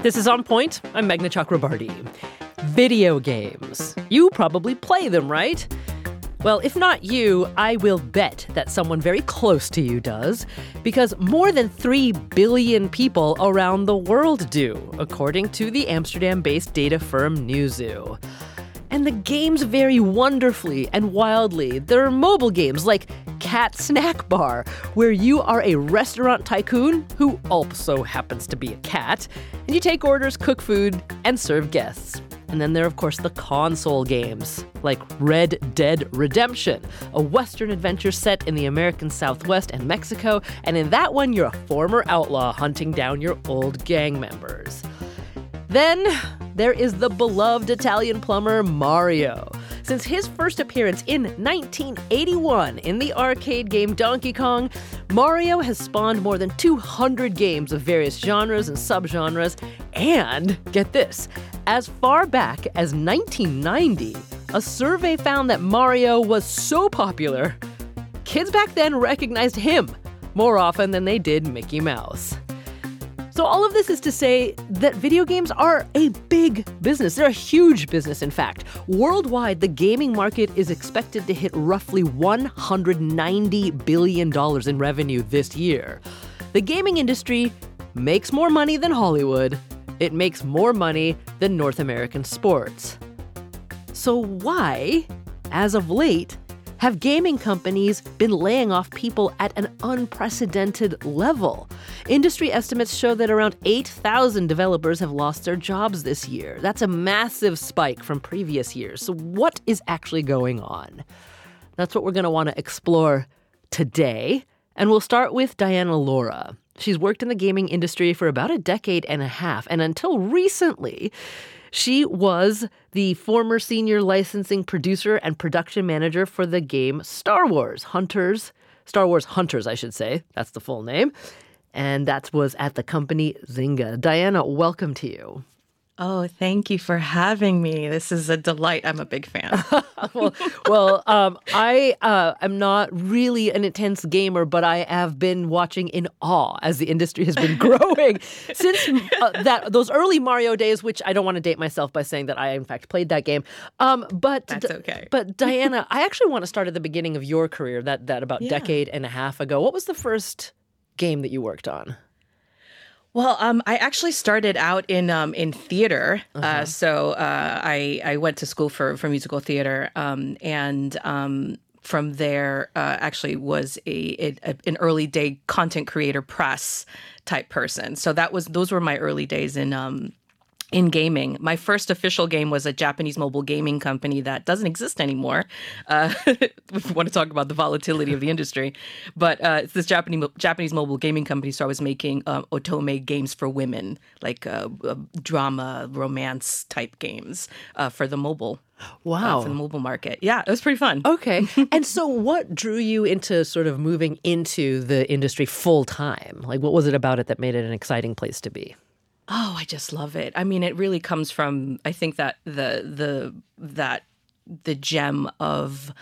This is On Point. I'm Meghna Chakrabarti. Video games. You probably play them, right? Well, if not you, I will bet that someone very close to you does, because more than 3 billion people around the world do, according to the Amsterdam based data firm Newzoo. And the games vary wonderfully and wildly. There are mobile games like Cat Snack Bar, where you are a restaurant tycoon who also happens to be a cat, and you take orders, cook food, and serve guests. And then there are, of course, the console games, like Red Dead Redemption, a Western adventure set in the American Southwest and Mexico. And in that one, you're a former outlaw hunting down your old gang members. Then there is the beloved Italian plumber Mario. Since his first appearance in 1981 in the arcade game Donkey Kong, Mario has spawned more than 200 games of various genres and subgenres. And get this, as far back as 1990, a survey found that Mario was so popular, kids back then recognized him more often than they did Mickey Mouse. So, all of this is to say that video games are a big business. They're a huge business, in fact. Worldwide, the gaming market is expected to hit roughly $190 billion in revenue this year. The gaming industry makes more money than Hollywood, it makes more money than North American sports. So, why, as of late, have gaming companies been laying off people at an unprecedented level. Industry estimates show that around 8,000 developers have lost their jobs this year. That's a massive spike from previous years. So, what is actually going on? That's what we're going to want to explore today. And we'll start with Diana Laura. She's worked in the gaming industry for about a decade and a half, and until recently, she was the former senior licensing producer and production manager for the game Star Wars Hunters. Star Wars Hunters, I should say. That's the full name. And that was at the company Zynga. Diana, welcome to you. Oh, thank you for having me. This is a delight. I'm a big fan. well, well um, I uh, am not really an intense gamer, but I have been watching in awe as the industry has been growing since uh, that those early Mario days. Which I don't want to date myself by saying that I in fact played that game. Um, but that's okay. But Diana, I actually want to start at the beginning of your career. That that about yeah. decade and a half ago. What was the first game that you worked on? Well, um, I actually started out in um, in theater. Uh, uh-huh. Uh, so uh, I I went to school for for musical theater, um, and um, from there uh, actually was a, a, an early day content creator press type person. So that was those were my early days in um, in gaming. My first official game was a Japanese mobile gaming company that doesn't exist anymore. Uh, we want to talk about the volatility of the industry, but uh, it's this Japanese Japanese mobile gaming company. So I was making uh, otome games for women, like uh, uh, drama, romance type games uh, for the mobile. Wow. for the mobile market. Yeah, it was pretty fun. Okay. and so, what drew you into sort of moving into the industry full time? Like, what was it about it that made it an exciting place to be? Oh, I just love it. I mean, it really comes from I think that the the that the gem of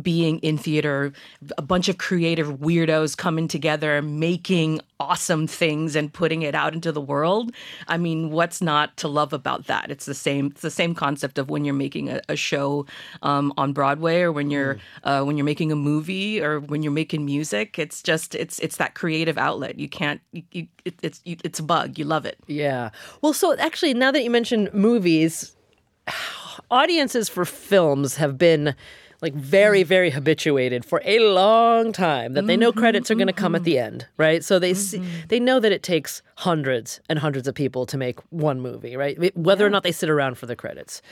being in theater, a bunch of creative weirdos coming together, making awesome things and putting it out into the world. I mean, what's not to love about that? It's the same. It's the same concept of when you're making a, a show um, on Broadway, or when you're mm. uh, when you're making a movie, or when you're making music. It's just it's it's that creative outlet. You can't. You, you, it, it's you, it's a bug. You love it. Yeah. Well, so actually, now that you mentioned movies, audiences for films have been like very, mm. very habituated for a long time that they know mm-hmm, credits are going to come at mm-hmm. the end, right? So they see, mm-hmm. they know that it takes hundreds and hundreds of people to make one movie, right? Whether or not they sit around for the credits.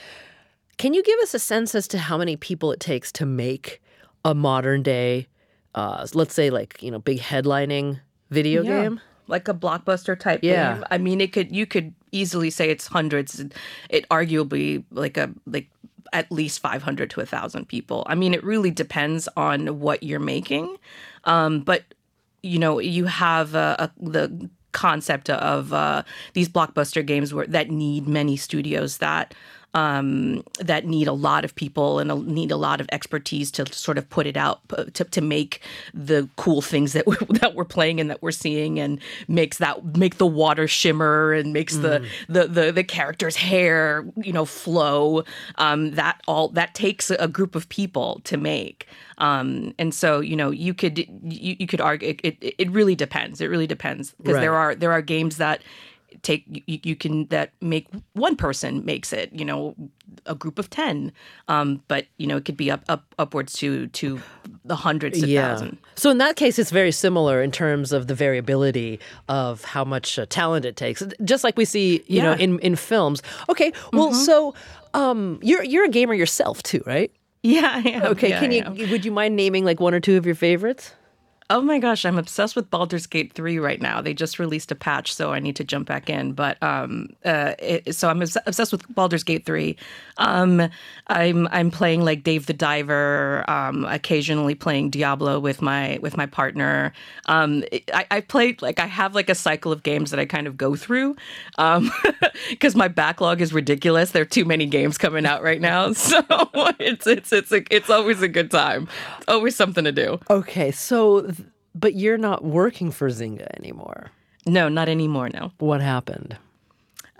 Can you give us a sense as to how many people it takes to make a modern day, uh, let's say like you know, big headlining video yeah. game? Like a blockbuster type yeah. game. I mean, it could you could easily say it's hundreds. It arguably like a like at least 500 to 1,000 people. I mean, it really depends on what you're making. Um, but, you know, you have uh, a, the concept of uh, these blockbuster games where, that need many studios that um, that need a lot of people and a, need a lot of expertise to sort of put it out to, to make the cool things that we're, that we're playing and that we're seeing and makes that make the water shimmer and makes mm. the, the the the character's hair you know flow um, that all that takes a group of people to make um, and so you know you could you, you could argue it, it, it really depends it really depends because right. there are there are games that take you, you, can that make one person makes it you know a group of 10 um, but you know it could be up, up upwards to to the hundreds of yeah. thousands so in that case it's very similar in terms of the variability of how much uh, talent it takes just like we see you yeah. know in in films okay well mm-hmm. so um, you're you're a gamer yourself too right yeah, Okay, yeah, can you would you mind naming like one or two of your favorites? Oh my gosh, I'm obsessed with Baldur's Gate 3 right now. They just released a patch, so I need to jump back in. But um, uh, it, so I'm obsessed with Baldur's Gate 3. Um, I'm I'm playing like Dave the Diver. Um, occasionally playing Diablo with my with my partner. Um, I, I play like I have like a cycle of games that I kind of go through because um, my backlog is ridiculous. There are too many games coming out right now, so it's it's it's a, it's always a good time. It's always something to do. Okay, so but you're not working for Zynga anymore. No, not anymore. No. What happened?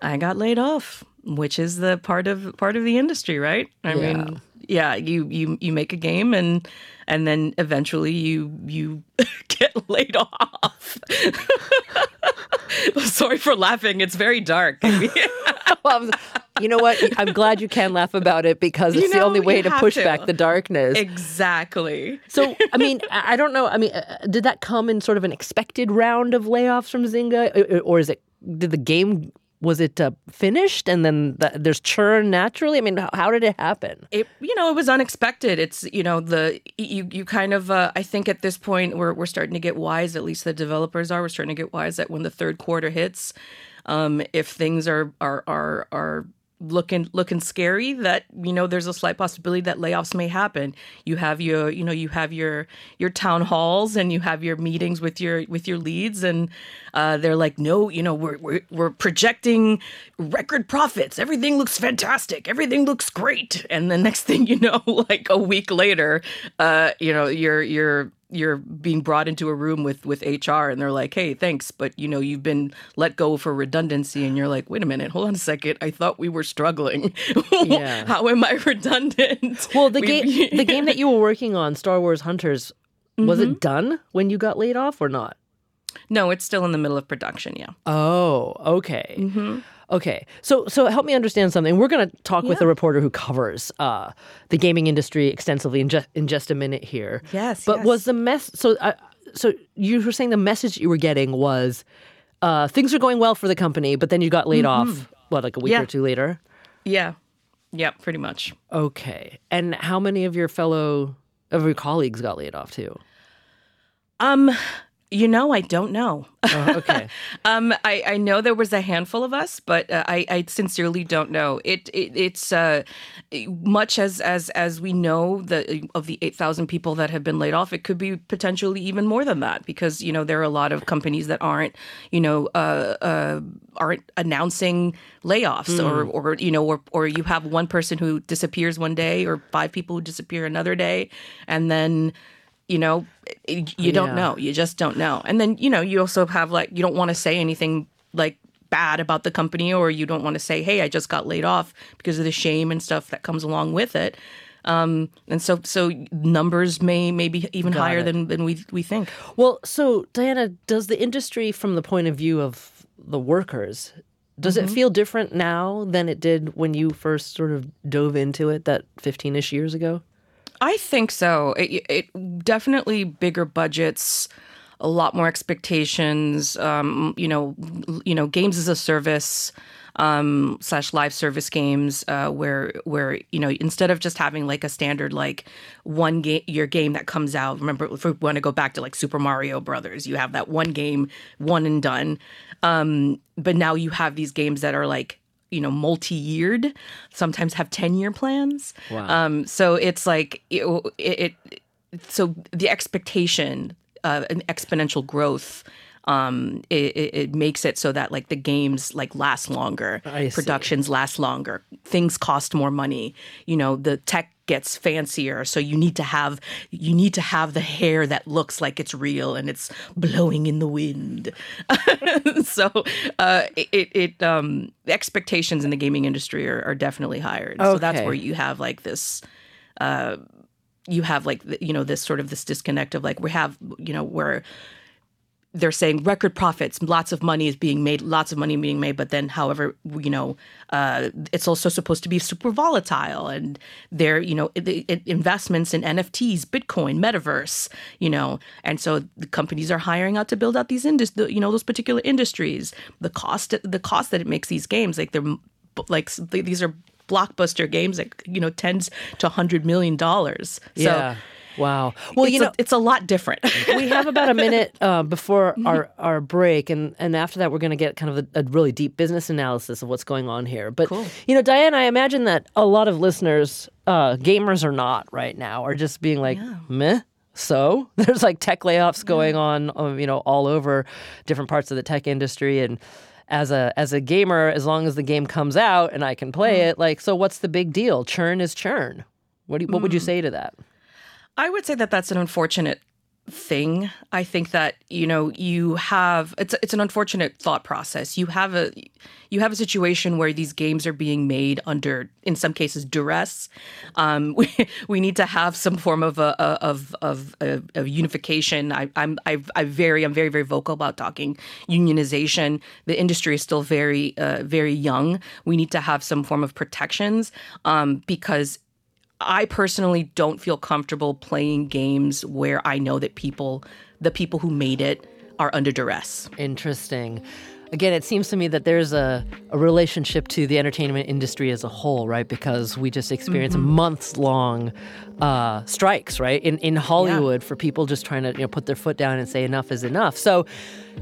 I got laid off, which is the part of part of the industry, right? I yeah. mean, yeah, you you you make a game and and then eventually you you get laid off. Sorry for laughing. It's very dark. well, you know what? I'm glad you can laugh about it because it's you know, the only way to push to. back the darkness. Exactly. So, I mean, I don't know. I mean, uh, did that come in sort of an expected round of layoffs from Zynga, or is it? Did the game was it uh, finished and then the, there's churn naturally? I mean how, how, did it happen? It you know it was unexpected. It's you know the you you kind of uh, i think at this point we're, we're starting to get wise at least the developers are we're starting to get wise that when the third quarter hits um, if things are are are are looking looking scary that you know there's a slight possibility that layoffs may happen. You have your you know you have your your town halls and you have your meetings with your with your leads and uh, they're like no you know we're, we're we're projecting record profits. Everything looks fantastic. Everything looks great. And the next thing you know like a week later uh, you know your your you're being brought into a room with with HR and they're like, "Hey, thanks, but you know, you've been let go for redundancy." And you're like, "Wait a minute, hold on a second. I thought we were struggling. Yeah. How am I redundant?" Well, the game the game that you were working on, Star Wars Hunters, was mm-hmm. it done when you got laid off or not? No, it's still in the middle of production, yeah. Oh, okay. Mm-hmm. Okay, so so help me understand something. We're going to talk yeah. with a reporter who covers uh, the gaming industry extensively in just in just a minute here. Yes, but yes. was the mess? So uh, so you were saying the message you were getting was uh, things are going well for the company, but then you got laid mm-hmm. off. What, like a week yeah. or two later? Yeah, yeah, pretty much. Okay, and how many of your fellow of your colleagues got laid off too? Um, you know, I don't know. Oh, okay. um, I, I know there was a handful of us, but uh, I, I sincerely don't know. It, it it's uh, much as as as we know the of the eight thousand people that have been laid off. It could be potentially even more than that because you know there are a lot of companies that aren't you know uh, uh aren't announcing layoffs mm. or or you know or or you have one person who disappears one day or five people who disappear another day, and then you know, you don't know. You just don't know. And then, you know, you also have like, you don't want to say anything like bad about the company or you don't want to say, hey, I just got laid off because of the shame and stuff that comes along with it. Um, and so, so numbers may, may be even got higher than, than we, we think. Well, so Diana, does the industry, from the point of view of the workers, does mm-hmm. it feel different now than it did when you first sort of dove into it that 15 ish years ago? I think so. It, it definitely bigger budgets, a lot more expectations. Um, you know, you know, games as a service. Um, slash live service games uh, where where you know instead of just having like a standard like one game your game that comes out remember if we want to go back to like Super Mario Brothers you have that one game one and done um, but now you have these games that are like you know multi-yeared sometimes have 10 year plans wow. um, so it's like it, it, it, so the expectation uh, an exponential growth um, it, it, it makes it so that like the games like last longer, productions last longer, things cost more money. You know, the tech gets fancier. So you need to have you need to have the hair that looks like it's real and it's blowing in the wind. So uh it it um expectations in the gaming industry are, are definitely higher. So that's where you have like this uh you have like you know this sort of this disconnect of like we have you know where they're saying record profits, lots of money is being made, lots of money being made, but then, however, you know, uh, it's also supposed to be super volatile, and there, you know, it, it, investments in NFTs, Bitcoin, Metaverse, you know, and so the companies are hiring out to build out these indus, the, you know, those particular industries. The cost, the cost that it makes these games, like they're like these are blockbuster games, like you know, tens to hundred million dollars. So yeah. Wow. Well, it's you know, a, it's a lot different. we have about a minute uh, before our, our break, and, and after that, we're going to get kind of a, a really deep business analysis of what's going on here. But, you know, Diane, I imagine that a lot of listeners, uh, gamers or not right now, are just being like, meh. So there's like tech layoffs going on, um, you know, all over different parts of the tech industry, and as a as a gamer, as long as the game comes out and I can play it, like, so what's the big deal? Churn is churn. What do you, what would you say to that? I would say that that's an unfortunate thing. I think that you know you have it's it's an unfortunate thought process. You have a you have a situation where these games are being made under, in some cases, duress. Um, we we need to have some form of a, a- of of of unification. I, I'm I've, I very I'm very very vocal about talking unionization. The industry is still very uh, very young. We need to have some form of protections um, because I personally don't feel comfortable playing games where I know that people, the people who made it, are under duress. Interesting. Again, it seems to me that there's a, a relationship to the entertainment industry as a whole, right? Because we just experience months long uh, strikes, right? In in Hollywood for people just trying to you know put their foot down and say enough is enough. So,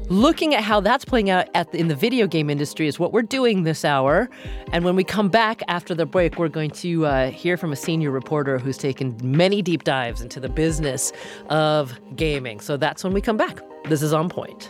looking at how that's playing out at the, in the video game industry is what we're doing this hour. And when we come back after the break, we're going to uh, hear from a senior reporter who's taken many deep dives into the business of gaming. So that's when we come back. This is on point.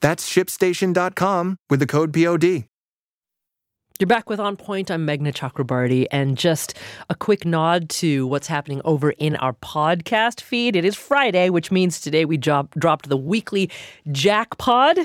That's shipstation.com with the code POD. You're back with On Point. I'm Meghna Chakrabarti. And just a quick nod to what's happening over in our podcast feed. It is Friday, which means today we drop, dropped the weekly Jack Pod.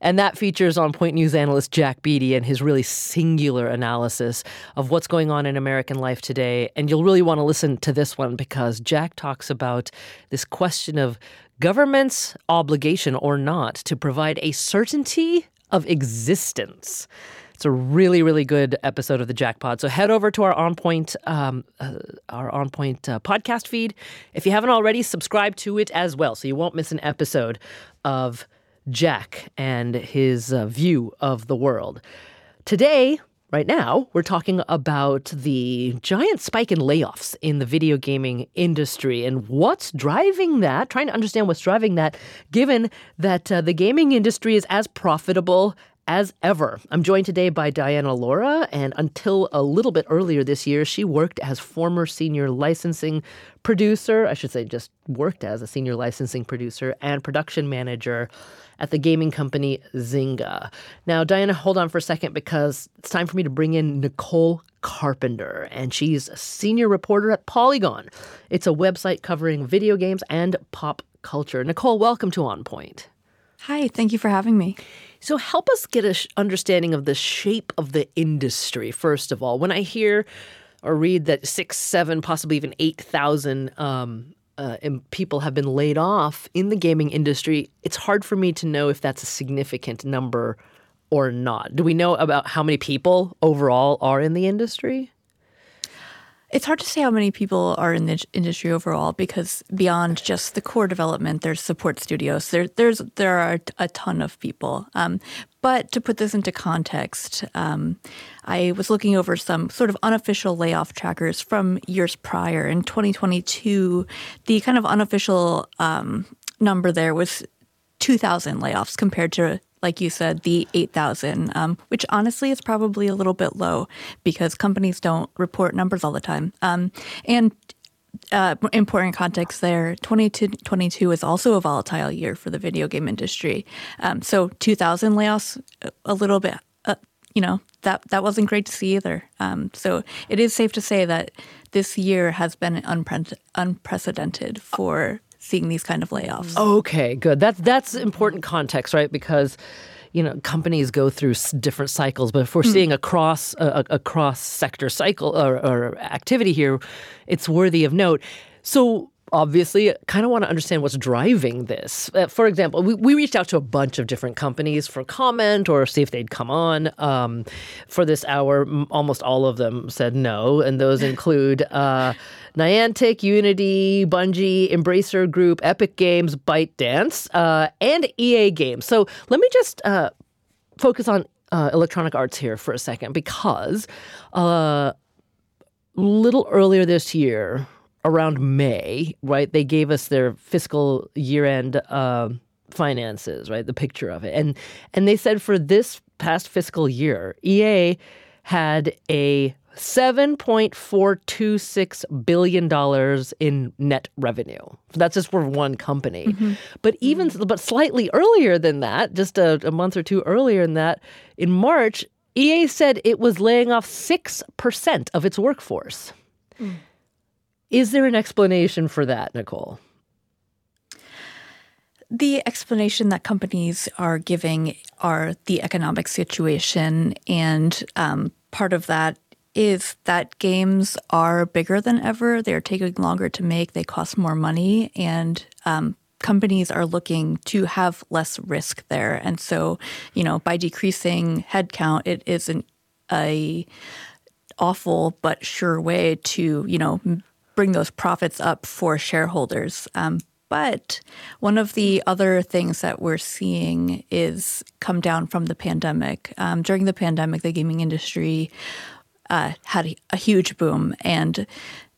And that features On Point News analyst Jack Beatty and his really singular analysis of what's going on in American life today. And you'll really want to listen to this one because Jack talks about this question of government's obligation or not to provide a certainty of existence. It's a really, really good episode of the Jack Pod. So head over to our On Point, um, uh, our On Point uh, podcast feed. If you haven't already, subscribe to it as well, so you won't miss an episode of Jack and his uh, view of the world. Today, right now, we're talking about the giant spike in layoffs in the video gaming industry and what's driving that, trying to understand what's driving that, given that uh, the gaming industry is as profitable as ever. I'm joined today by Diana Laura, and until a little bit earlier this year, she worked as former senior licensing producer. I should say, just worked as a senior licensing producer and production manager at the gaming company Zynga. Now, Diana, hold on for a second because it's time for me to bring in Nicole Carpenter, and she's a senior reporter at Polygon. It's a website covering video games and pop culture. Nicole, welcome to On Point. Hi, thank you for having me. So, help us get an sh- understanding of the shape of the industry, first of all. When I hear or read that six, seven, possibly even 8,000 um, uh, people have been laid off in the gaming industry, it's hard for me to know if that's a significant number or not. Do we know about how many people overall are in the industry? It's hard to say how many people are in the industry overall because beyond just the core development, there's support studios. There, there's there are a ton of people. Um, but to put this into context, um, I was looking over some sort of unofficial layoff trackers from years prior. In 2022, the kind of unofficial um, number there was 2,000 layoffs compared to like you said, the 8,000, um, which honestly is probably a little bit low because companies don't report numbers all the time. Um, and uh, important context there 2022 is also a volatile year for the video game industry. Um, so 2,000 layoffs, a little bit, uh, you know, that, that wasn't great to see either. Um, so it is safe to say that this year has been unpre- unprecedented for seeing these kind of layoffs. Okay, good. That's that's important context, right? Because you know companies go through different cycles, but if we're mm. seeing a cross a, a cross sector cycle or, or activity here, it's worthy of note. So obviously kind of want to understand what's driving this. Uh, for example, we, we reached out to a bunch of different companies for comment or see if they'd come on um, for this hour. Almost all of them said no, and those include uh, Niantic, Unity, Bungie, Embracer Group, Epic Games, ByteDance, uh, and EA Games. So let me just uh, focus on uh, Electronic Arts here for a second because a uh, little earlier this year, around May, right? They gave us their fiscal year-end uh, finances, right? The picture of it, and and they said for this past fiscal year, EA had a $7.426 billion in net revenue. That's just for one company. Mm-hmm. But even, but slightly earlier than that, just a, a month or two earlier than that, in March, EA said it was laying off 6% of its workforce. Mm. Is there an explanation for that, Nicole? The explanation that companies are giving are the economic situation, and um, part of that is that games are bigger than ever. They're taking longer to make. They cost more money, and um, companies are looking to have less risk there. And so, you know, by decreasing headcount, it isn't a awful but sure way to you know bring those profits up for shareholders. Um, but one of the other things that we're seeing is come down from the pandemic. Um, during the pandemic, the gaming industry uh, had a huge boom, and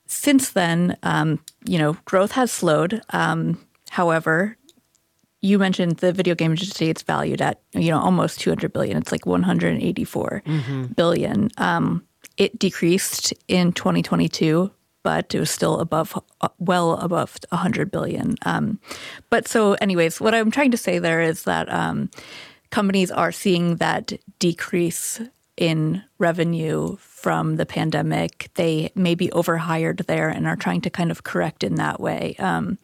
since then, um, you know, growth has slowed. Um, however, you mentioned the video game industry; it's valued at you know almost 200 billion. It's like 184 mm-hmm. billion. Um, it decreased in 2022 but it was still above, uh, well above 100 billion. Um, but so, anyways, what I'm trying to say there is that um, companies are seeing that decrease in revenue from the pandemic. They may be overhired there and are trying to kind of correct in that way. Um,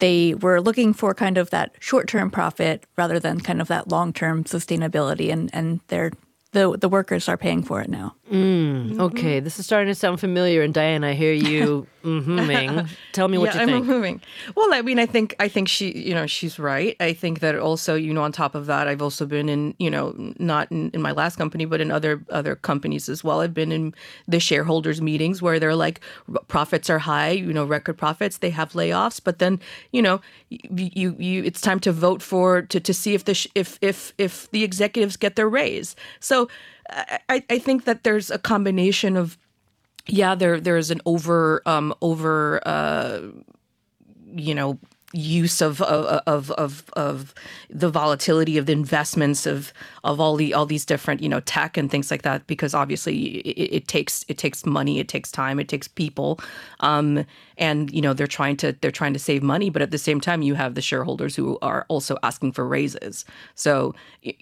they were looking for kind of that short term profit rather than kind of that long term sustainability, and, and they're the the workers are paying for it now. Mm, okay, this is starting to sound familiar. And Diane, I hear you mm-hmm. Tell me what yeah, you think. Yeah, I'm moving. Well, I mean, I think I think she, you know, she's right. I think that also, you know, on top of that, I've also been in, you know, not in, in my last company, but in other other companies as well. I've been in the shareholders meetings where they're like, profits are high, you know, record profits. They have layoffs, but then, you know, you you it's time to vote for to to see if the if if if the executives get their raise. So I, I think that there's a combination of yeah there there's an over um over uh you know use of, of of of the volatility of the investments of of all the all these different you know tech and things like that because obviously it, it takes it takes money it takes time it takes people um, and you know they're trying to they're trying to save money but at the same time you have the shareholders who are also asking for raises. So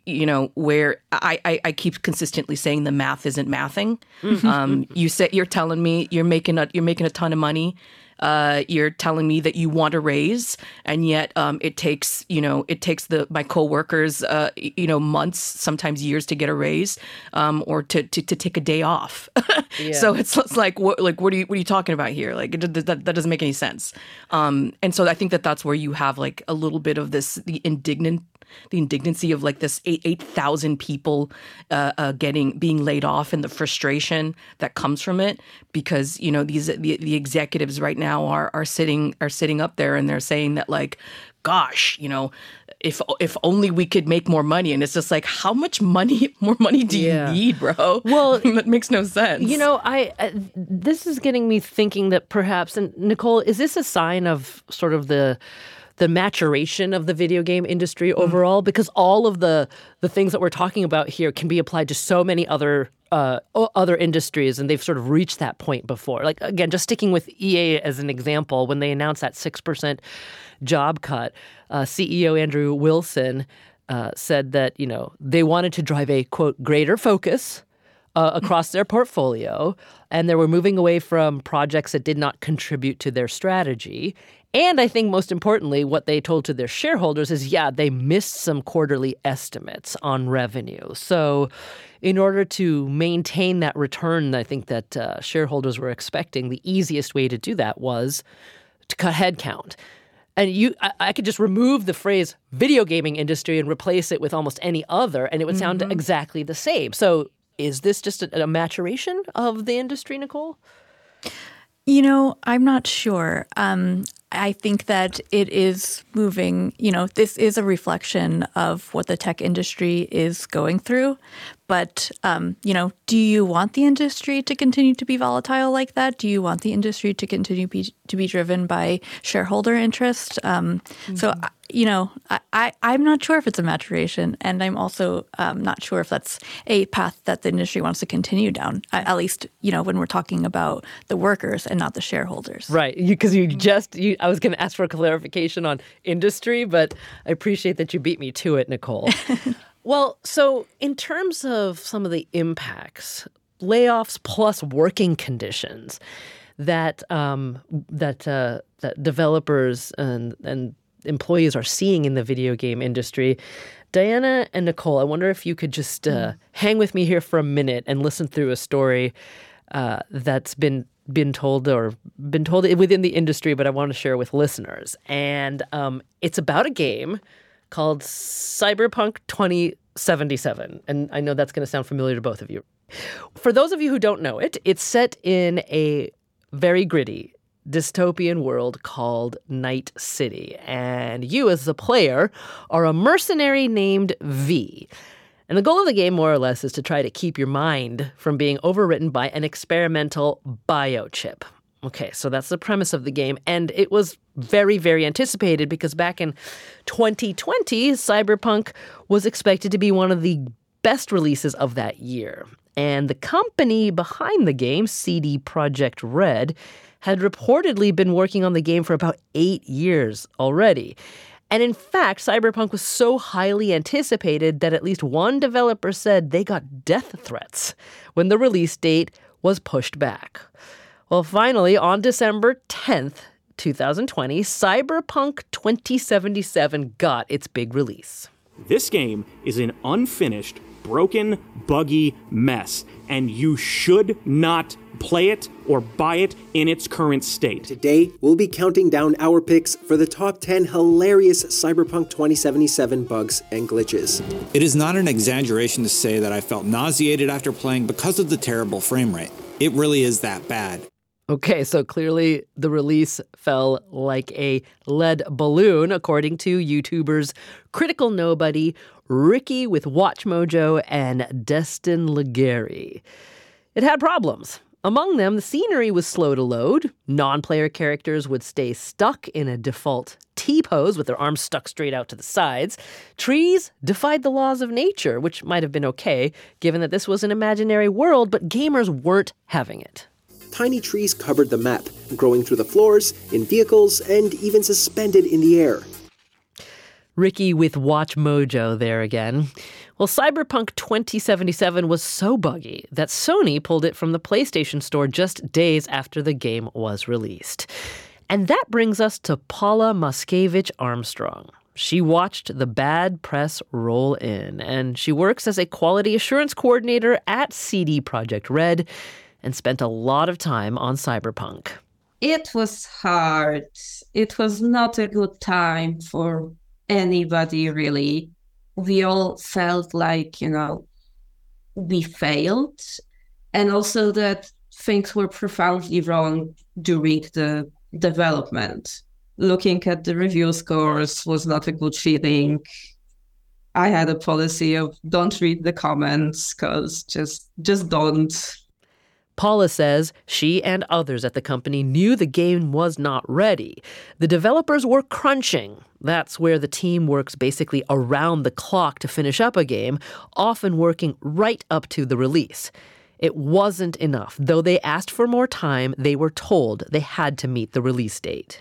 you know where I I, I keep consistently saying the math isn't mathing. Mm-hmm. um, you say you're telling me you're making a you're making a ton of money uh, you're telling me that you want a raise, and yet um, it takes you know it takes the my coworkers uh, you know months, sometimes years to get a raise, um, or to, to, to take a day off. yeah. So it's, it's like what like what are you what are you talking about here? Like it, that that doesn't make any sense. Um, and so I think that that's where you have like a little bit of this the indignant the indignancy of like this eight eight thousand people uh, uh, getting being laid off and the frustration that comes from it because you know these the, the executives right now are are sitting are sitting up there and they're saying that like gosh you know if if only we could make more money. And it's just like how much money more money do you need bro? Well that makes no sense. you know i uh, this is getting me thinking that perhaps and nicole is this a sign of sort of the the maturation of the video game industry mm. overall because all of the the things that we're talking about here can be applied to so many other uh, other industries, and they've sort of reached that point before. Like again, just sticking with EA as an example, when they announced that six percent job cut, uh, CEO Andrew Wilson uh, said that you know they wanted to drive a quote greater focus uh, across their portfolio, and they were moving away from projects that did not contribute to their strategy. And I think most importantly, what they told to their shareholders is yeah, they missed some quarterly estimates on revenue. So, in order to maintain that return, I think that uh, shareholders were expecting, the easiest way to do that was to cut headcount. And you, I, I, could just remove the phrase video gaming industry and replace it with almost any other, and it would sound mm-hmm. exactly the same. So, is this just a, a maturation of the industry, Nicole? You know, I'm not sure. Um, I think that it is moving, you know, this is a reflection of what the tech industry is going through. But, um, you know, do you want the industry to continue to be volatile like that? Do you want the industry to continue be, to be driven by shareholder interest? Um, mm-hmm. So, you know, I, I, am not sure if it's a maturation. And I'm also um, not sure if that's a path that the industry wants to continue down, at least, you know, when we're talking about the workers and not the shareholders. Right. Because you, you, just, you, I was going to ask for a clarification on industry, but I appreciate that you beat me to it, Nicole. Well, so in terms of some of the impacts, layoffs plus working conditions that um, that uh, that developers and and employees are seeing in the video game industry. Diana and Nicole, I wonder if you could just uh, mm. hang with me here for a minute and listen through a story uh, that's been been told or been told within the industry, but I want to share with listeners. And um, it's about a game called Cyberpunk 2077. And I know that's going to sound familiar to both of you. For those of you who don't know it, it's set in a very gritty dystopian world called Night City. And you, as the player, are a mercenary named V. And the goal of the game, more or less, is to try to keep your mind from being overwritten by an experimental biochip. Okay, so that's the premise of the game. And it was very, very anticipated because back in 2020, Cyberpunk was expected to be one of the best releases of that year. And the company behind the game, CD Projekt Red, had reportedly been working on the game for about eight years already. And in fact, Cyberpunk was so highly anticipated that at least one developer said they got death threats when the release date was pushed back. Well, finally, on December 10th, 2020, Cyberpunk 2077 got its big release. This game is an unfinished, broken, buggy mess, and you should not play it or buy it in its current state. Today, we'll be counting down our picks for the top 10 hilarious Cyberpunk 2077 bugs and glitches. It is not an exaggeration to say that I felt nauseated after playing because of the terrible frame rate. It really is that bad. Okay, so clearly the release fell like a lead balloon, according to YouTubers Critical Nobody, Ricky with Watch Mojo, and Destin Legarie. It had problems. Among them, the scenery was slow to load. Non player characters would stay stuck in a default T pose with their arms stuck straight out to the sides. Trees defied the laws of nature, which might have been okay, given that this was an imaginary world, but gamers weren't having it. Tiny trees covered the map, growing through the floors, in vehicles, and even suspended in the air. Ricky with Watch Mojo there again. Well, Cyberpunk 2077 was so buggy that Sony pulled it from the PlayStation Store just days after the game was released. And that brings us to Paula Moskevich Armstrong. She watched the bad press roll in, and she works as a quality assurance coordinator at CD Projekt Red and spent a lot of time on Cyberpunk. It was hard. It was not a good time for anybody, really we all felt like, you know, we failed. And also that things were profoundly wrong during the development. Looking at the review scores was not a good feeling. I had a policy of don't read the comments because just just don't. Paula says she and others at the company knew the game was not ready. The developers were crunching. That's where the team works basically around the clock to finish up a game, often working right up to the release. It wasn't enough. Though they asked for more time, they were told they had to meet the release date.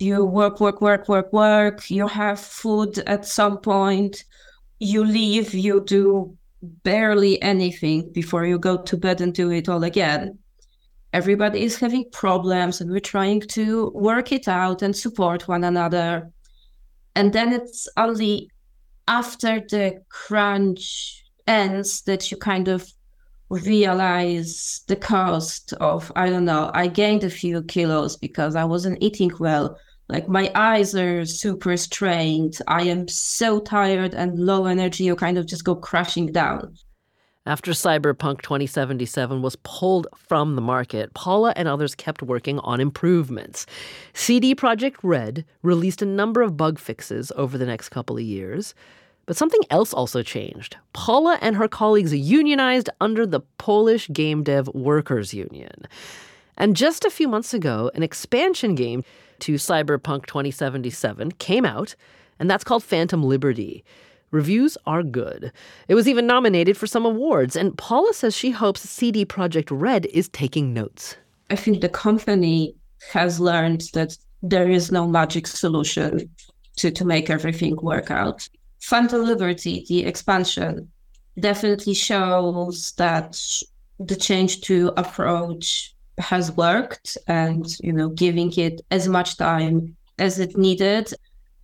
You work, work, work, work, work. You have food at some point. You leave, you do barely anything before you go to bed and do it all again. Everybody is having problems and we're trying to work it out and support one another. And then it's only after the crunch ends that you kind of realize the cost of, I don't know, I gained a few kilos because I wasn't eating well like my eyes are super strained. I am so tired and low energy, you kind of just go crashing down. After Cyberpunk 2077 was pulled from the market, Paula and others kept working on improvements. CD Projekt Red released a number of bug fixes over the next couple of years. But something else also changed. Paula and her colleagues unionized under the Polish Game Dev Workers Union. And just a few months ago, an expansion game to Cyberpunk 2077 came out, and that's called Phantom Liberty. Reviews are good. It was even nominated for some awards, and Paula says she hopes CD Projekt Red is taking notes. I think the company has learned that there is no magic solution to, to make everything work out. Phantom Liberty, the expansion, definitely shows that the change to approach has worked and you know giving it as much time as it needed.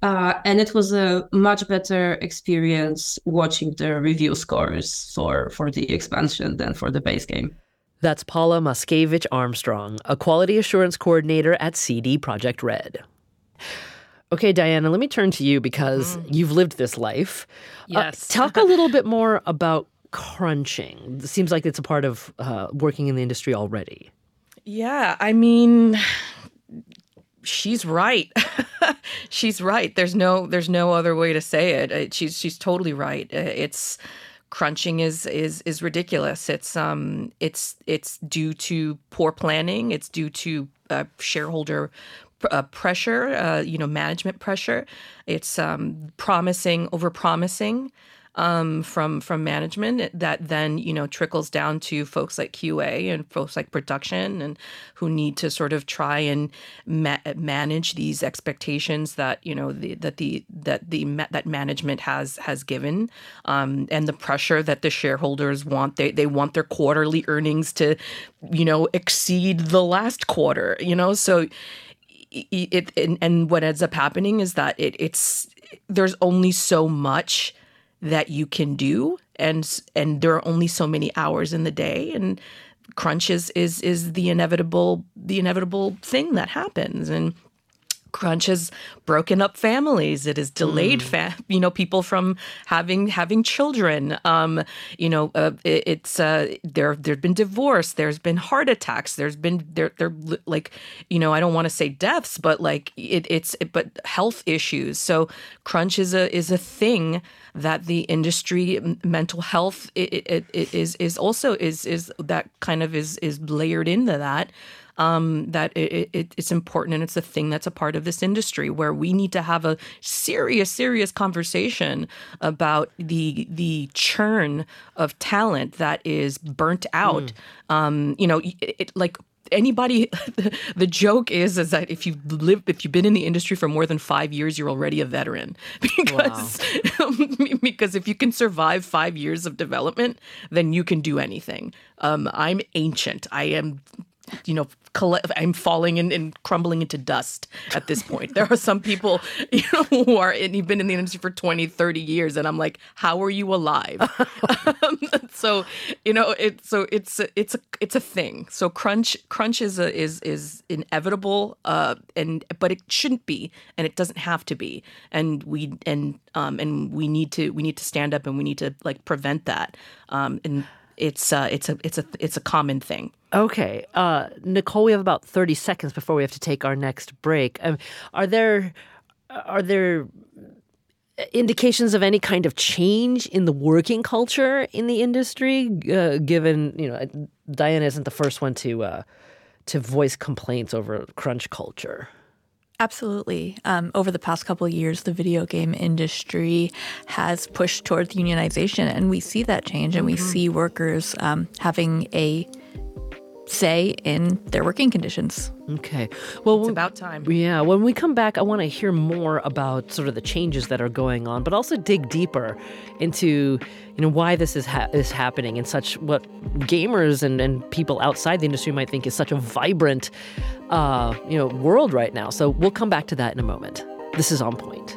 Uh, and it was a much better experience watching the review scores for for the expansion than for the base game. That's paula moskevich armstrong a quality assurance coordinator at cd projekt red. Okay diana let me turn to you because mm. you've lived this life. Uh, yes. uh, talk a little bit more about crunching. It seems like it's a part of uh, working in the industry already yeah, I mean, she's right. she's right. There's no there's no other way to say it. She's she's totally right. It's crunching is is is ridiculous. It's um it's it's due to poor planning. It's due to uh, shareholder uh, pressure. Uh, you know, management pressure. It's um promising over promising um, from from management that then you know trickles down to folks like QA and folks like production and who need to sort of try and ma- manage these expectations that you know the, that the that the that management has has given um, and the pressure that the shareholders want. They they want their quarterly earnings to you know exceed the last quarter you know? So it, it and, and what ends up happening is that it it's there's only so much that you can do and and there are only so many hours in the day and crunch is is is the inevitable the inevitable thing that happens. And crunch has broken up families. It has delayed fa- you know people from having having children. Um you know uh, it, it's uh there there've been divorce there's been heart attacks there's been there there like you know i don't want to say deaths but like it, it's it, but health issues. So crunch is a is a thing that the industry mental health it, it, it is is also is is that kind of is is layered into that um, that it, it, it's important and it's a thing that's a part of this industry where we need to have a serious, serious conversation about the the churn of talent that is burnt out. Um, you know, it, it, like anybody the joke is is that if you've lived if you've been in the industry for more than five years you're already a veteran. Because because if you can survive five years of development then you can do anything. Um, i'm ancient. I am you know, colle- I'm falling and, and crumbling into dust at this point. there are some people, you know, who are, and you've been in the industry for 20, 30 years, and I'm like, how are you alive? um, so, you know, it, so it's, a, it's a, it's a thing. So crunch, crunch is a, is, is inevitable, uh, and, but it shouldn't be, and it doesn't have to be. And we, and, um, and we need to, we need to stand up and we need to like prevent that. Um, and it's, uh, it's a, it's a, it's a common thing. Okay, uh, Nicole, we have about thirty seconds before we have to take our next break. Um, are there are there indications of any kind of change in the working culture in the industry? Uh, given you know, Diana isn't the first one to uh, to voice complaints over crunch culture. Absolutely. Um, over the past couple of years, the video game industry has pushed towards unionization, and we see that change, and we see workers um, having a say in their working conditions. Okay. Well, It's about time. Yeah, when we come back, I want to hear more about sort of the changes that are going on, but also dig deeper into you know why this is ha- is happening and such what gamers and, and people outside the industry might think is such a vibrant uh, you know world right now. So we'll come back to that in a moment. This is on point.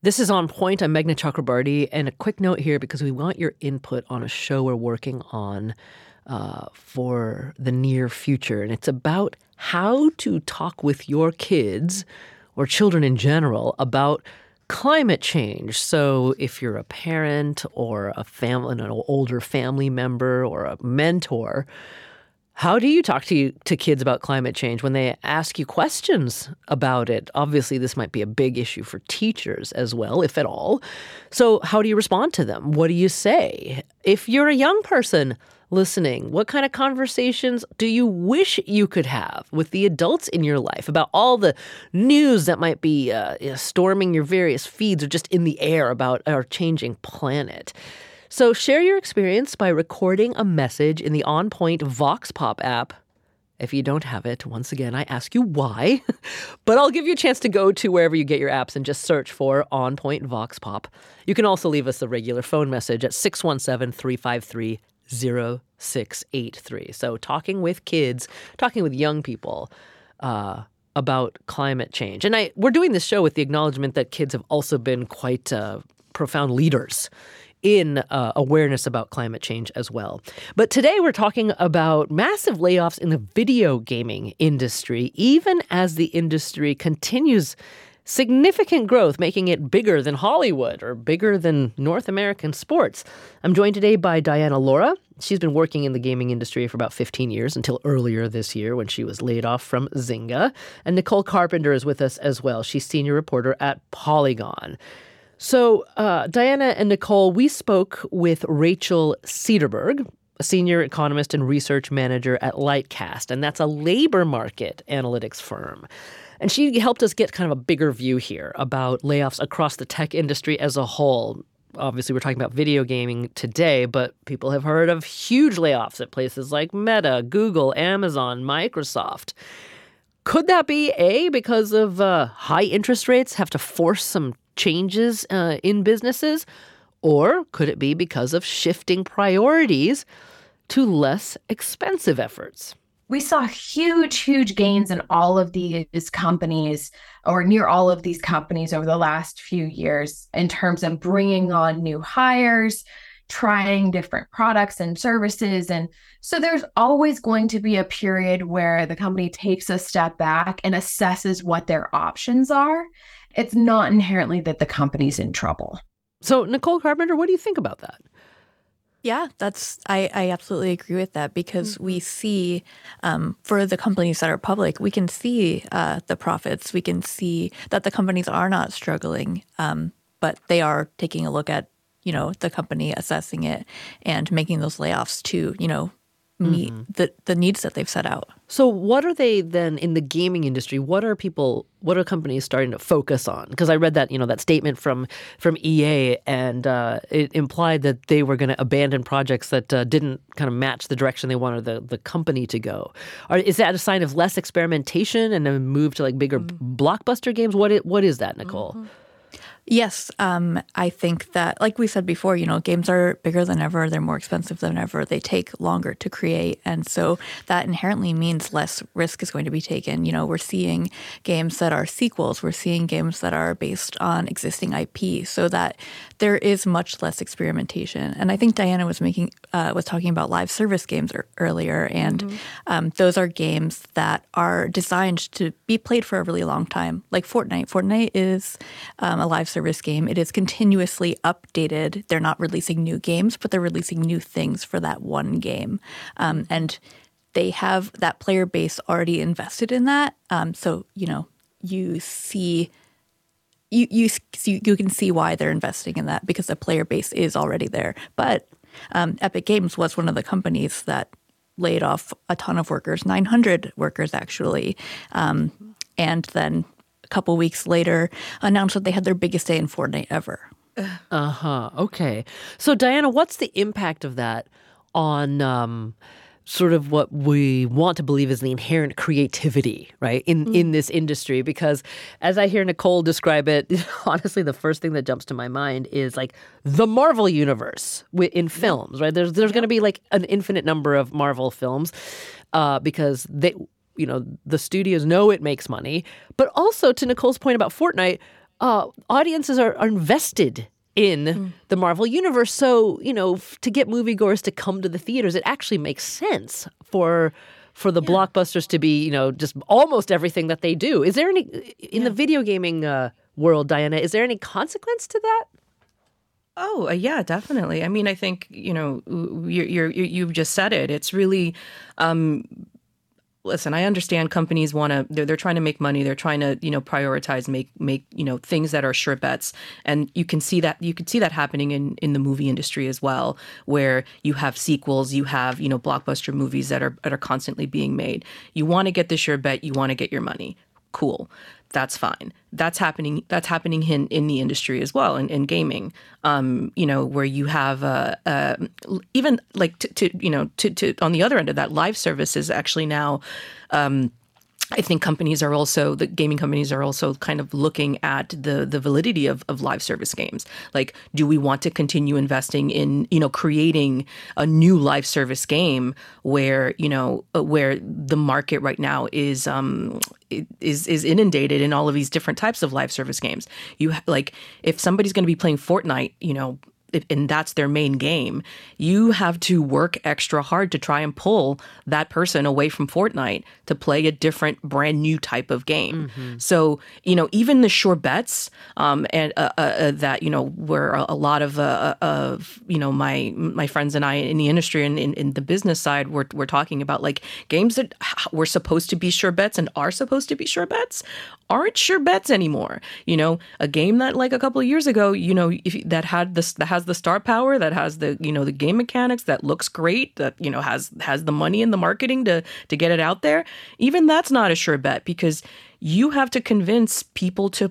This is On Point. I'm Meghna Chakrabarti. And a quick note here because we want your input on a show we're working on uh, for the near future. And it's about how to talk with your kids or children in general about climate change. So if you're a parent or a family, an older family member or a mentor, how do you talk to you, to kids about climate change when they ask you questions about it? Obviously, this might be a big issue for teachers as well, if at all. So, how do you respond to them? What do you say? If you're a young person listening, what kind of conversations do you wish you could have with the adults in your life about all the news that might be uh, storming your various feeds or just in the air about our changing planet? So share your experience by recording a message in the On Point Vox Pop app If you don't have it, once again, I ask you why. but I'll give you a chance to go to wherever you get your apps and just search for On Point Vox Pop. You can also leave us a regular phone message at 617 353 0683. So, talking with kids, talking with young people uh, about climate change. And I, we're doing this show with the acknowledgement that kids have also been quite uh, profound leaders in uh, awareness about climate change as well. But today we're talking about massive layoffs in the video gaming industry, even as the industry continues significant growth, making it bigger than Hollywood or bigger than North American sports. I'm joined today by Diana Laura. She's been working in the gaming industry for about 15 years until earlier this year when she was laid off from Zynga. And Nicole Carpenter is with us as well. She's senior reporter at Polygon. So, uh, Diana and Nicole, we spoke with Rachel Sederberg, a senior economist and research manager at Lightcast, and that's a labor market analytics firm. And she helped us get kind of a bigger view here about layoffs across the tech industry as a whole. Obviously, we're talking about video gaming today, but people have heard of huge layoffs at places like Meta, Google, Amazon, Microsoft. Could that be A, because of uh, high interest rates have to force some changes uh, in businesses? Or could it be because of shifting priorities to less expensive efforts? we saw huge, huge gains in all of these companies, or near all of these companies over the last few years, in terms of bringing on new hires, trying different products and services. And so there's always going to be a period where the company takes a step back and assesses what their options are it's not inherently that the company's in trouble. So, Nicole Carpenter, what do you think about that? Yeah, that's I, I absolutely agree with that because mm-hmm. we see um, for the companies that are public, we can see uh, the profits. We can see that the companies are not struggling, um, but they are taking a look at you know the company, assessing it, and making those layoffs to you know meet mm-hmm. the the needs that they've set out. So what are they then in the gaming industry? What are people what are companies starting to focus on? Because I read that, you know, that statement from from EA and uh, it implied that they were going to abandon projects that uh, didn't kind of match the direction they wanted the, the company to go. Are, is that a sign of less experimentation and a move to like bigger mm-hmm. blockbuster games? What it, what is that, Nicole? Mm-hmm. Yes, um, I think that, like we said before, you know, games are bigger than ever. They're more expensive than ever. They take longer to create, and so that inherently means less risk is going to be taken. You know, we're seeing games that are sequels. We're seeing games that are based on existing IP, so that there is much less experimentation. And I think Diana was making uh, was talking about live service games er- earlier, and mm-hmm. um, those are games that are designed to be played for a really long time, like Fortnite. Fortnite is um, a live service service game. It is continuously updated. They're not releasing new games, but they're releasing new things for that one game. Um, and they have that player base already invested in that. Um, so, you know, you see you you you can see why they're investing in that because the player base is already there. But um, Epic Games was one of the companies that laid off a ton of workers, 900 workers actually, um, and then a couple weeks later announced that they had their biggest day in Fortnite ever. Uh huh. Okay. So, Diana, what's the impact of that on um, sort of what we want to believe is the inherent creativity, right, in, mm. in this industry? Because as I hear Nicole describe it, honestly, the first thing that jumps to my mind is like the Marvel universe in films, right? There's, there's going to be like an infinite number of Marvel films uh, because they you know the studios know it makes money, but also to Nicole's point about Fortnite, uh, audiences are, are invested in mm. the Marvel universe. So you know to get moviegoers to come to the theaters, it actually makes sense for for the yeah. blockbusters to be you know just almost everything that they do. Is there any in yeah. the video gaming uh, world, Diana? Is there any consequence to that? Oh, uh, yeah, definitely. I mean, I think you know, you're, you're, you've just said it. It's really um, listen, I understand companies want to they're, they're trying to make money, they're trying to, you know, prioritize make make, you know, things that are sure bets. And you can see that you can see that happening in in the movie industry as well where you have sequels, you have, you know, blockbuster movies that are that are constantly being made. You want to get the sure bet, you want to get your money. Cool. That's fine. That's happening. That's happening in, in the industry as well, in, in gaming. Um, you know, where you have uh, uh, even like to, to you know to, to on the other end of that, live services actually now. Um, I think companies are also the gaming companies are also kind of looking at the the validity of, of live service games. Like, do we want to continue investing in you know creating a new live service game where you know uh, where the market right now is um is is inundated in all of these different types of live service games. You like if somebody's going to be playing Fortnite, you know, and that's their main game, you have to work extra hard to try and pull that person away from Fortnite to play a different, brand new type of game. Mm-hmm. So, you know, even the sure bets, um, and uh, uh, uh that you know, where a, a lot of uh, uh, of you know my my friends and I in the industry and in, in the business side, we're we're talking about like games that were supposed to be sure bets and are supposed to be sure bets aren't sure bets anymore. You know, a game that like a couple of years ago, you know, if that had this that has the star power, that has the you know the game mechanics, that looks great, that you know has has the money and the marketing to to get it out there. Even that's not a sure bet because you have to convince people to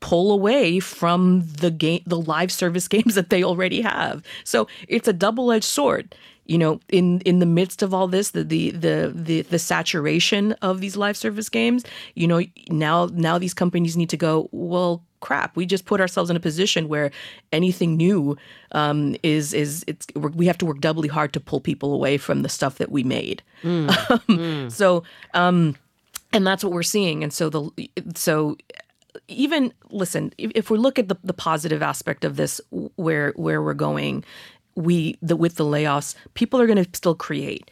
pull away from the game the live service games that they already have. So it's a double-edged sword you know, in in the midst of all this, the the the the, the saturation of these live service games, you know, now now these companies need to go. Well, crap, we just put ourselves in a position where anything new um, is is it's we have to work doubly hard to pull people away from the stuff that we made. Mm. mm. So, um, and that's what we're seeing. And so the so even listen, if, if we look at the, the positive aspect of this, where where we're going, we the with the layoffs, people are going to still create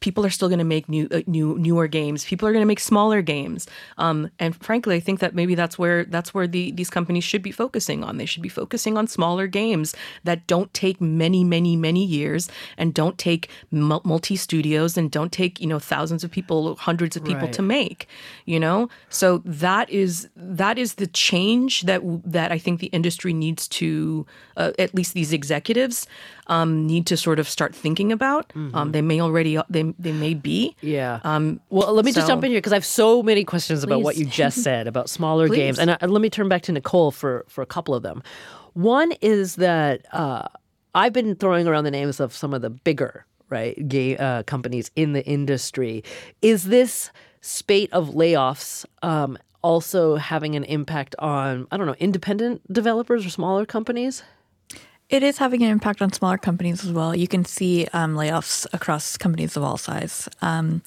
people are still going to make new uh, new newer games. People are going to make smaller games. Um, and frankly i think that maybe that's where that's where the these companies should be focusing on. They should be focusing on smaller games that don't take many many many years and don't take multi studios and don't take you know thousands of people hundreds of people right. to make you know? So that is that is the change that that i think the industry needs to uh, at least these executives um, need to sort of start thinking about. Um, mm-hmm. Um, they may already they they may be. Yeah. Um, well, let me so, just jump in here because I have so many questions please. about what you just said about smaller games, and uh, let me turn back to Nicole for for a couple of them. One is that uh, I've been throwing around the names of some of the bigger right gay uh, companies in the industry. Is this spate of layoffs um, also having an impact on I don't know independent developers or smaller companies? It is having an impact on smaller companies as well. You can see um, layoffs across companies of all size. Um,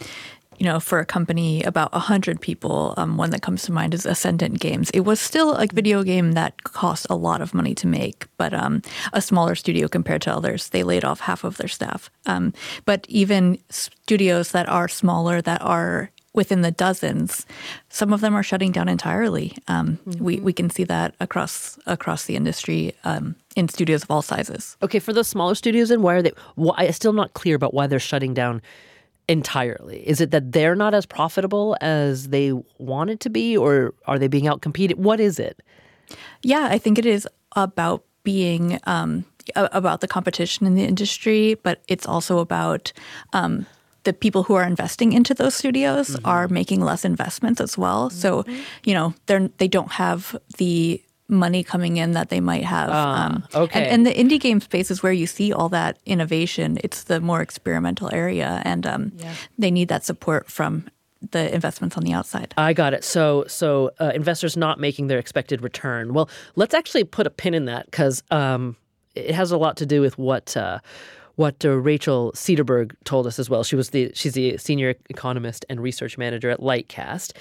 you know, for a company about 100 people, um, one that comes to mind is Ascendant Games. It was still a video game that cost a lot of money to make, but um, a smaller studio compared to others. They laid off half of their staff. Um, but even studios that are smaller, that are within the dozens, some of them are shutting down entirely. Um, mm-hmm. We we can see that across across the industry um, in studios of all sizes. Okay, for those smaller studios, and why are they? Why, I'm still not clear about why they're shutting down entirely. Is it that they're not as profitable as they wanted to be, or are they being outcompeted? What is it? Yeah, I think it is about being um, about the competition in the industry, but it's also about um, the people who are investing into those studios mm-hmm. are making less investments as well. Mm-hmm. So, you know, they're they don't have the money coming in that they might have. Uh, um, okay. And, and, the indie game space is where you see all that innovation. It's the more experimental area, and um, yeah. they need that support from the investments on the outside. I got it. So, so uh, investors not making their expected return. Well, let's actually put a pin in that because um, it has a lot to do with what. Uh, what uh, Rachel Sederberg told us as well. She was the she's the senior economist and research manager at Lightcast,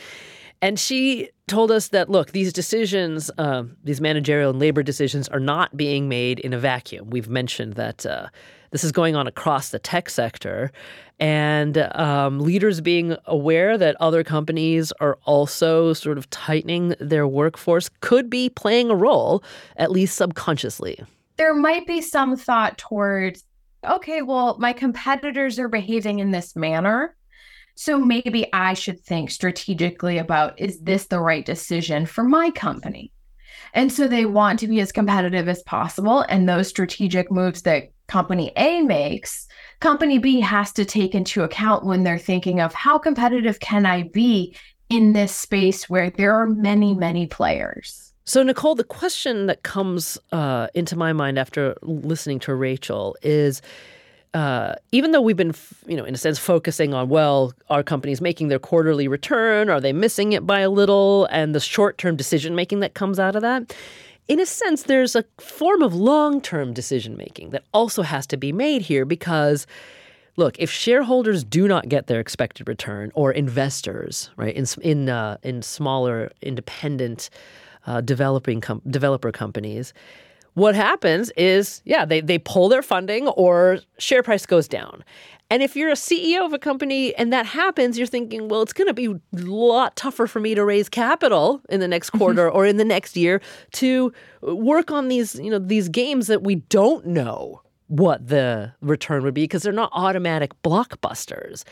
and she told us that look, these decisions, uh, these managerial and labor decisions, are not being made in a vacuum. We've mentioned that uh, this is going on across the tech sector, and um, leaders being aware that other companies are also sort of tightening their workforce could be playing a role, at least subconsciously. There might be some thought towards okay, well, my competitors are behaving in this manner. So maybe I should think strategically about is this the right decision for my company? And so they want to be as competitive as possible. And those strategic moves that company A makes, company B has to take into account when they're thinking of how competitive can I be in this space where there are many, many players. So, Nicole, the question that comes uh, into my mind after listening to Rachel is uh, even though we've been, you know, in a sense, focusing on, well, are companies making their quarterly return? Are they missing it by a little? And the short term decision making that comes out of that. In a sense, there's a form of long term decision making that also has to be made here because look, if shareholders do not get their expected return, or investors, right, in in uh, in smaller independent uh, developing com- developer companies, what happens is, yeah, they, they pull their funding or share price goes down. And if you're a CEO of a company and that happens, you're thinking, well, it's going to be a lot tougher for me to raise capital in the next mm-hmm. quarter or in the next year to work on these, you know, these games that we don't know what the return would be because they're not automatic blockbusters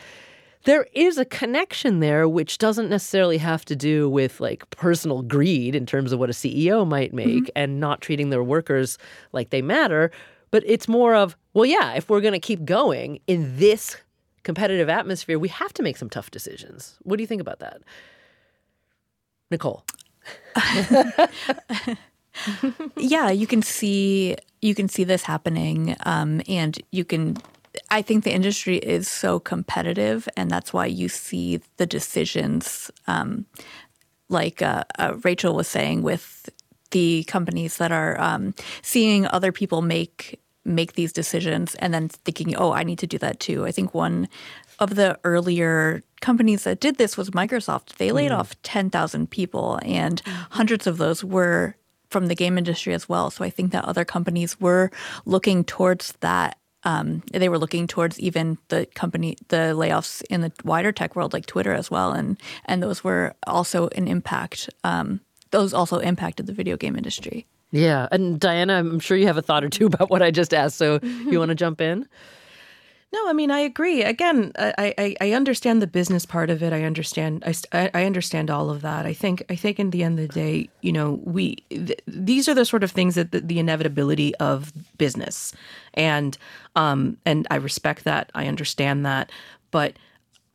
there is a connection there which doesn't necessarily have to do with like personal greed in terms of what a CEO might make mm-hmm. and not treating their workers like they matter, but it's more of, well, yeah, if we're going to keep going in this competitive atmosphere, we have to make some tough decisions. What do you think about that? Nicole. yeah, you can see you can see this happening, um, and you can I think the industry is so competitive, and that's why you see the decisions, um, like uh, uh, Rachel was saying, with the companies that are um, seeing other people make make these decisions and then thinking, "Oh, I need to do that too." I think one of the earlier companies that did this was Microsoft. They laid mm. off ten thousand people, and hundreds of those were from the game industry as well. So I think that other companies were looking towards that um, they were looking towards even the company the layoffs in the wider tech world like Twitter as well, and and those were also an impact. Um, those also impacted the video game industry. Yeah, and Diana, I'm sure you have a thought or two about what I just asked. So you want to jump in? No, I mean I agree. Again, I, I, I understand the business part of it. I understand I, I understand all of that. I think I think in the end of the day, you know, we th- these are the sort of things that the, the inevitability of business, and um and I respect that. I understand that, but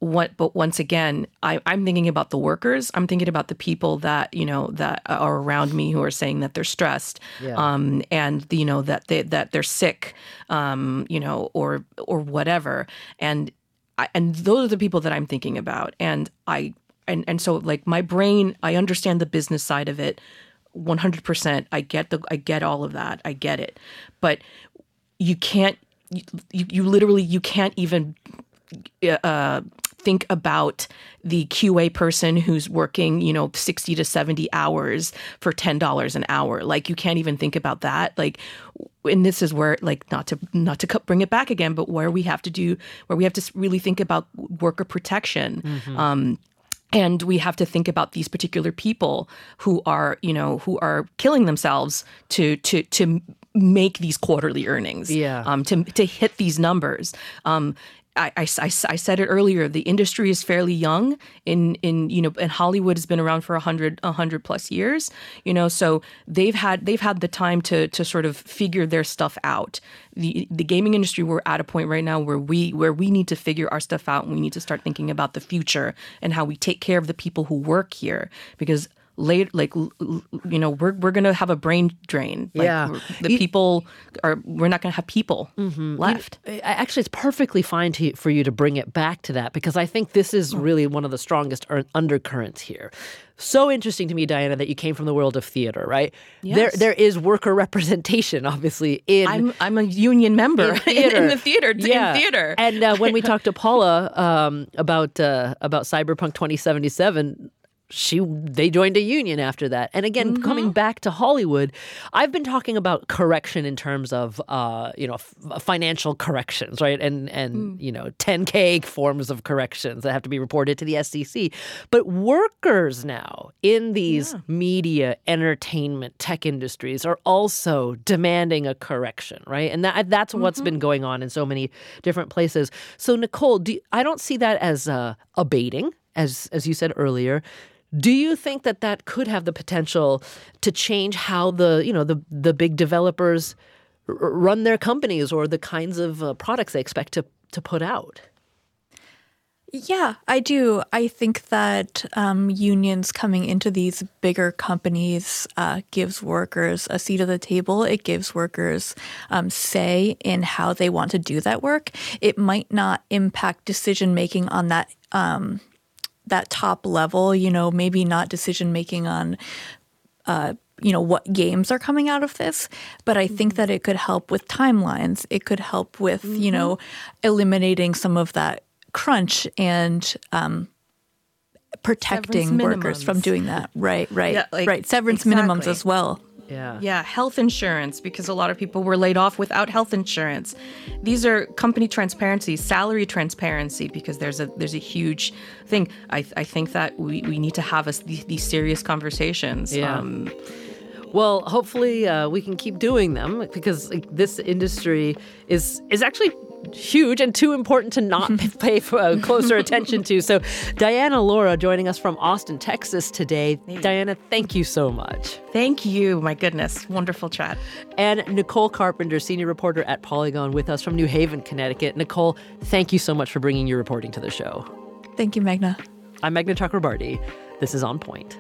what but once again I, i'm thinking about the workers. I'm thinking about the people that you know that are around me who are saying that they're stressed yeah. um, and you know that they that they're sick um, you know or or whatever. And I, and those are the people that i'm thinking about. And i and and so like my brain i understand the business side of it 100% i get the i get all of that. I get it. But you can't you, you literally you can't even uh, think about the QA person who's working, you know, 60 to 70 hours for $10 an hour. Like you can't even think about that. Like and this is where like not to not to bring it back again, but where we have to do where we have to really think about worker protection. Mm-hmm. Um, and we have to think about these particular people who are you know who are killing themselves to to to make these quarterly earnings yeah um to to hit these numbers um I, I, I, said it earlier. The industry is fairly young. In in you know, and Hollywood has been around for a hundred a hundred plus years. You know, so they've had they've had the time to to sort of figure their stuff out. The the gaming industry we're at a point right now where we where we need to figure our stuff out and we need to start thinking about the future and how we take care of the people who work here because late like you know we're we're gonna have a brain drain like, yeah the people are we're not gonna have people mm-hmm. left you, actually it's perfectly fine to, for you to bring it back to that because i think this is mm. really one of the strongest undercurrents here so interesting to me diana that you came from the world of theater right yes. there there is worker representation obviously in i'm, I'm a union member in, theater. in the theater yeah. in theater and uh, when we talked to paula um, about uh, about cyberpunk 2077 she they joined a union after that. And again, mm-hmm. coming back to Hollywood, I've been talking about correction in terms of uh, you know f- financial corrections, right? And and mm. you know 10k forms of corrections that have to be reported to the SEC. But workers now in these yeah. media, entertainment, tech industries are also demanding a correction, right? And that that's mm-hmm. what's been going on in so many different places. So Nicole, do, I don't see that as uh, abating as as you said earlier do you think that that could have the potential to change how the you know the the big developers r- run their companies or the kinds of uh, products they expect to to put out? Yeah, I do. I think that um, unions coming into these bigger companies uh, gives workers a seat at the table. It gives workers um, say in how they want to do that work. It might not impact decision making on that um, that top level. You know, maybe not decision making on. Uh, you know what games are coming out of this but i think that it could help with timelines it could help with you know eliminating some of that crunch and um, protecting Severance workers from doing that. Right, right, Yeah, like, right. Severance minimums as well. Yeah. Yeah, health insurance because a lot of people were laid off without health insurance. These are company transparency, salary transparency because there's a there's a huge thing. I I think that we, we need to have us these, these serious conversations. Yeah. Um, Well, hopefully uh, we can keep doing them because like, this industry is is actually huge and too important to not pay uh, closer attention to. So, Diana Laura joining us from Austin, Texas today. Diana, thank you so much. Thank you. My goodness, wonderful chat. And Nicole Carpenter, senior reporter at Polygon, with us from New Haven, Connecticut. Nicole, thank you so much for bringing your reporting to the show. Thank you, Meghna. I'm Meghna Chakrabarti. This is On Point.